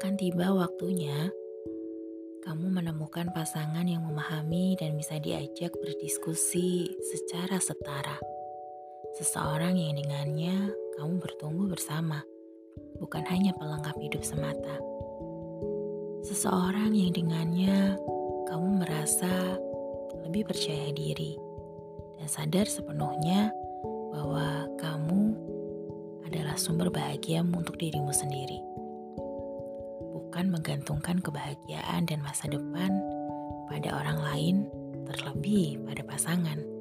akan tiba waktunya kamu menemukan pasangan yang memahami dan bisa diajak berdiskusi secara setara. Seseorang yang dengannya kamu bertumbuh bersama, bukan hanya pelengkap hidup semata. Seseorang yang dengannya kamu merasa lebih percaya diri dan sadar sepenuhnya bahwa kamu adalah sumber bahagiamu untuk dirimu sendiri bukan menggantungkan kebahagiaan dan masa depan pada orang lain, terlebih pada pasangan.